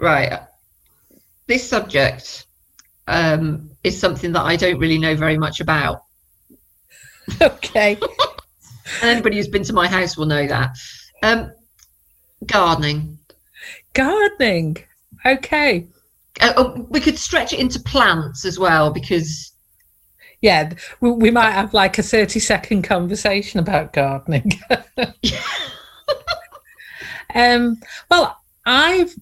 right. This subject um, is something that I don't really know very much about. Okay. And anybody who's been to my house will know that. Um, gardening. Gardening. Okay. Uh, oh, we could stretch it into plants as well because Yeah, we, we might have like a 30 second conversation about gardening. um, well, I've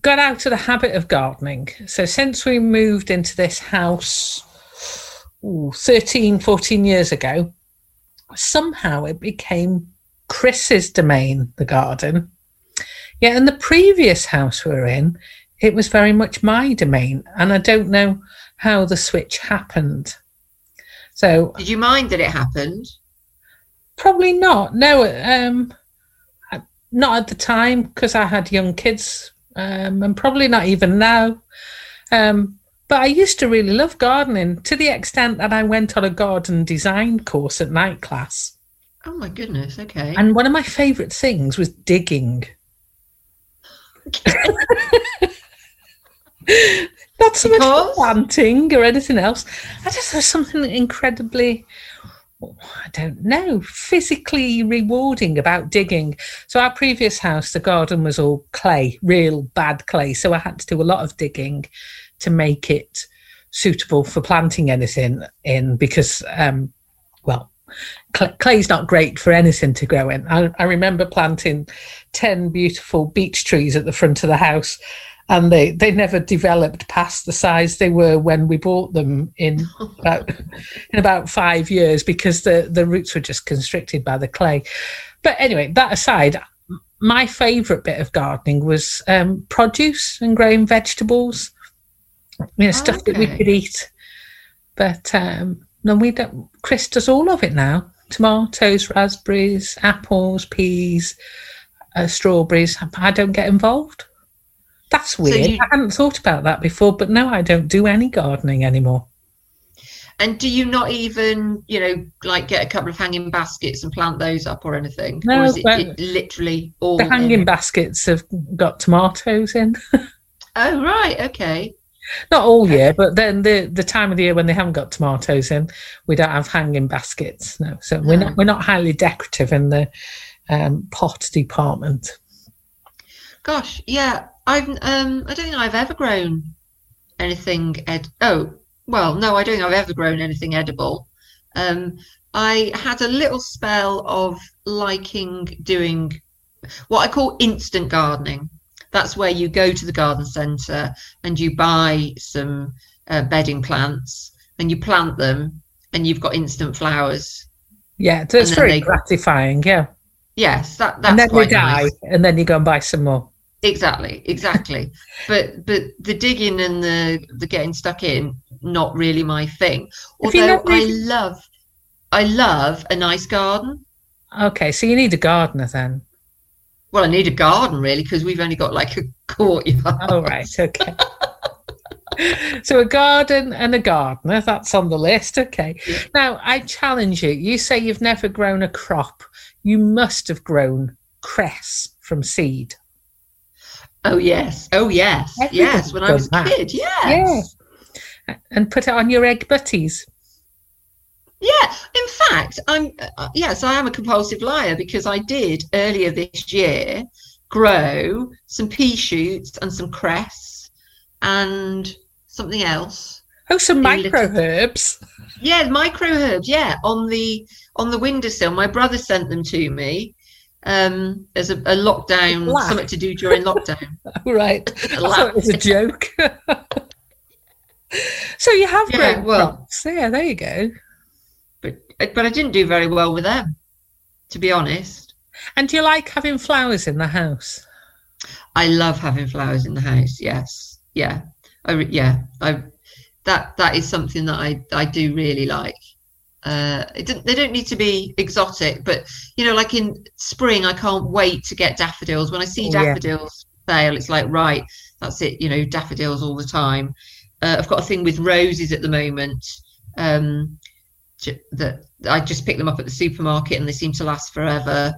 got out of the habit of gardening. So since we moved into this house ooh, 13, 14 years ago, somehow it became Chris's domain, the garden. Yeah, in the previous house we were in, it was very much my domain. And I don't know how the switch happened. So did you mind that it happened? Probably not. No, um, not at the time because I had young kids, um, and probably not even now. Um, but I used to really love gardening to the extent that I went on a garden design course at night class. Oh my goodness. Okay. And one of my favourite things was digging. Not so much planting or anything else. I just there's something incredibly, I don't know, physically rewarding about digging. So our previous house, the garden was all clay, real bad clay. So I had to do a lot of digging to make it suitable for planting anything in because, um, well, cl- clay's not great for anything to grow in. I, I remember planting 10 beautiful beech trees at the front of the house and they, they never developed past the size they were when we bought them in about in about five years because the, the roots were just constricted by the clay. But anyway, that aside, my favourite bit of gardening was um, produce and growing vegetables, you know, stuff that we could eat. But um, no, we don't. Chris does all of it now: tomatoes, raspberries, apples, peas, uh, strawberries. I don't get involved. That's weird. you- I hadn't thought about that before, but no, I don't do any gardening anymore. And do you not even, you know, like get a couple of hanging baskets and plant those up or anything? No, or is it, it literally all The hanging in? baskets have got tomatoes in. Oh right, okay. Not all year, but then the the time of the year when they haven't got tomatoes in, we don't have hanging baskets. No, so we're not we're not highly decorative in the um, pot department. Gosh, yeah. I've um I don't think I've ever grown anything ed oh, well, no, I don't think I've ever grown anything edible. Um I had a little spell of liking doing what I call instant gardening. That's where you go to the garden centre and you buy some uh, bedding plants and you plant them and you've got instant flowers. Yeah, so it's very they- gratifying. Yeah, Yes, that that's and then you quite die, nice. and then you go and buy some more. Exactly, exactly. but but the digging and the the getting stuck in, not really my thing. Although I love I love a nice garden. Okay, so you need a gardener then. Well, I need a garden really because we've only got like a courtyard. Oh right, okay. so a garden and a gardener, that's on the list. Okay. Yeah. Now I challenge you. You say you've never grown a crop. You must have grown cress from seed. Oh yes, oh yes, yes. When I was a kid, yes. And put it on your egg butties. Yeah, in fact, I'm uh, yes, I am a compulsive liar because I did earlier this year grow some pea shoots and some cress and something else. Oh, some In little- micro herbs. Yeah, micro herbs. Yeah, on the on the windowsill. My brother sent them to me um, as a, a lockdown, Laugh. something to do during lockdown. right. I laugh. thought it was a joke. so you have Yeah, well-. Yeah, there you go. but but I didn't do very well with them, to be honest. And do you like having flowers in the house? I love having flowers in the house. Yes, yeah, I yeah, I that that is something that I I do really like. Uh, they don't need to be exotic, but you know, like in spring, I can't wait to get daffodils. When I see Oh, yeah. daffodils fail, it's like right, that's it. You know, daffodils all the time. Uh, I've got a thing with roses at the moment. Um, that I just pick them up at the supermarket and they seem to last forever.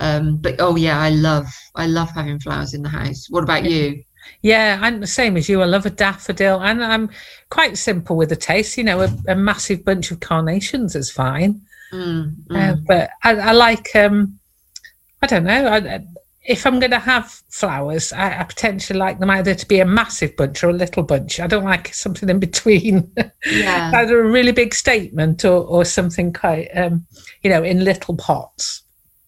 Um, but oh yeah, I love I love having flowers in the house. What about you? Yeah, I'm the same as you. I love a daffodil, and I'm quite simple with the taste. You know, a, a massive bunch of carnations is fine, Mm, uh, mm. but I, I like. um I don't know. I, if I'm going to have flowers, I, I potentially like them either to be a massive bunch or a little bunch. I don't like something in between. yeah. either a really big statement or, or something quite, um, you know, in little pots.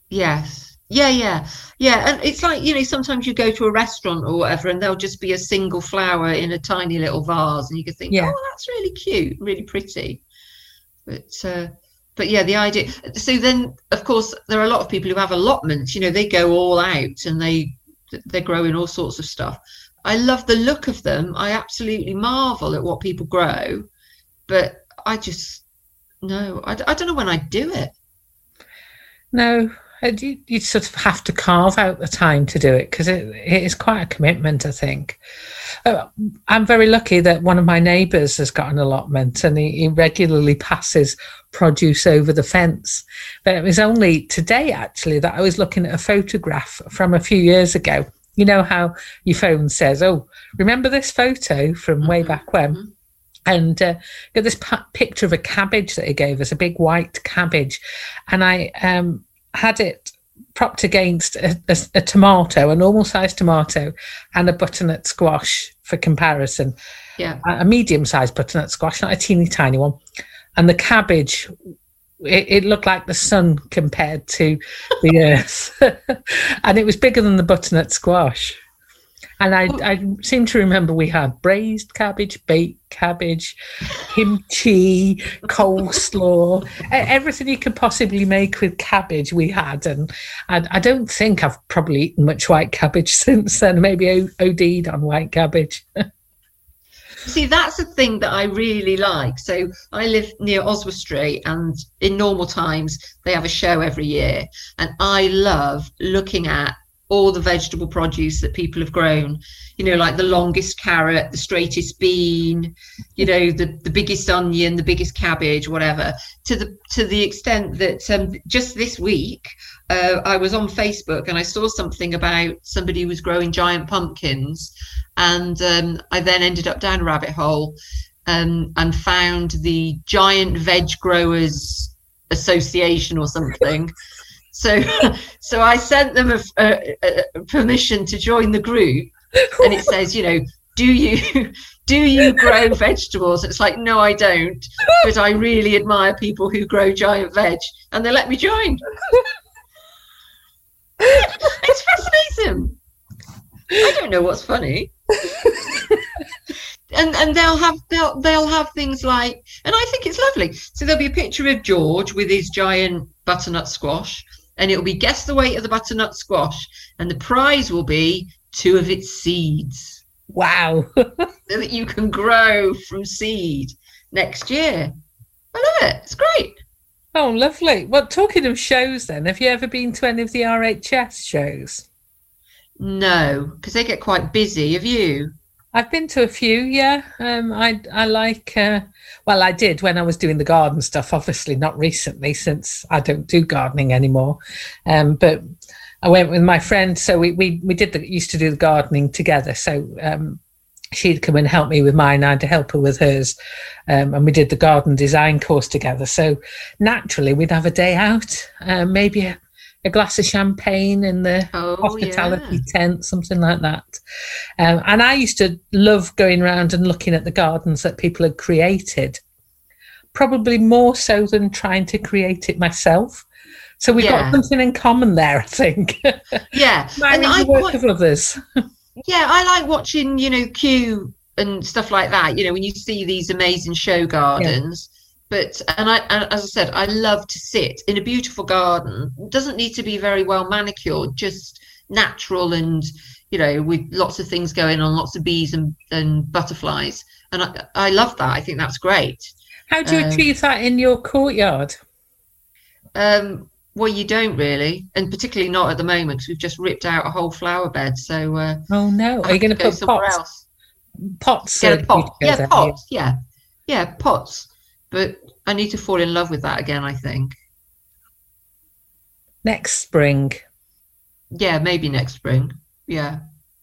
Yes. Yeah, yeah, yeah. And it's like, you know, sometimes you go to a restaurant or whatever, and there'll just be a single flower in a tiny little vase, and you can think, Yeah. oh, that's really cute, really pretty. But uh, but yeah, the idea. So then, of course, there are a lot of people who have allotments. You know, they go all out and they they're growing all sorts of stuff. I love the look of them. I absolutely marvel at what people grow, but I just no, I, I don't know when I'd do it. No, you, you sort of have to carve out the time to do it because it, it is quite a commitment, I think. Uh, I'm very lucky that one of my neighbours has got an allotment and he, he regularly passes produce over the fence. But it was only today, actually, that I was looking at a photograph from a few years ago. You know how your phone says, Oh, remember this photo from way Mhm, back when? mhm. and uh, got this pa- picture of a cabbage that he gave us, a big white cabbage, and I um, had it propped against a, a, a tomato, a normal sized tomato, and a butternut squash for comparison, Yeah. a, a medium sized butternut squash, not a teeny tiny one, and the cabbage. It, it looked like the sun compared to the earth, and it was bigger than the butternut squash. And I, oh. I seem to remember we had braised cabbage, baked cabbage, kimchi, coleslaw, everything you could possibly make with cabbage we had. And I, I don't think I've probably eaten much white cabbage since then, maybe OD'd on white cabbage. See, that's a thing that I really like. So I live near Oswestry, and in normal times they have a show every year, and I love looking at all the vegetable produce that people have grown. You know, like the longest carrot, the straightest bean, you know, the the biggest onion, the biggest cabbage, whatever. To the to the extent that um, just this week uh, I was on Facebook and I saw something about somebody who was growing giant pumpkins, and um, I then ended up down a rabbit hole um, and found the Giant Veg Growers Association or something. So, so I sent them a, a, a permission to join the group, and it says, you know, do you do you grow vegetables? It's like, no, I don't, but I really admire people who grow giant veg, and they let me join. it's fascinating. I don't know what's funny. and and they'll have they'll they'll have things like and I think it's lovely. So there'll be a picture of George with his giant butternut squash, and it'll be guess the weight of the butternut squash, and the prize will be two of its seeds wow. so that you can grow from seed next year. I love it. It's great. Oh, lovely. Well, talking of shows, then, have you ever been to any of the RHS shows? No, because they get quite busy. Have you? I've been to a few, yeah. Um, I I like. Uh, well, I did when I was doing the garden stuff. Obviously, not recently since I don't do gardening anymore. Um, but I went with my friend, so we we we did the used to do the gardening together. So um, she'd come and help me with mine. I'd help her with hers, um, and we did the garden design course together. So naturally, we'd have a day out, uh, maybe a glass of champagne in the Oh, hospitality yeah. tent, something like that. Um, and I used to love going around and looking at the gardens that people had created, probably more so than trying to create it myself. So we've Yeah. got something in common there, I think. Yeah, and I work quite, of others. yeah, I like watching, you know, Q and stuff like that. You know, when you see these amazing show gardens. But and I and as I said, I love to sit in a beautiful garden. It doesn't need to be very well manicured, just natural and you know, with lots of things going on, lots of bees and, and butterflies. And I, I love that. I think that's great. How do you Um, achieve that in your courtyard? Um, well, you don't really, and particularly not at the moment because we've just ripped out a whole flower bed. So uh, Oh no! Are you going to go put pots? else. Pots. Get a pot. Yeah, pots. Yeah, yeah, pots. But I need to fall in love with that again. I think. Next spring. Yeah, maybe next spring. Yeah.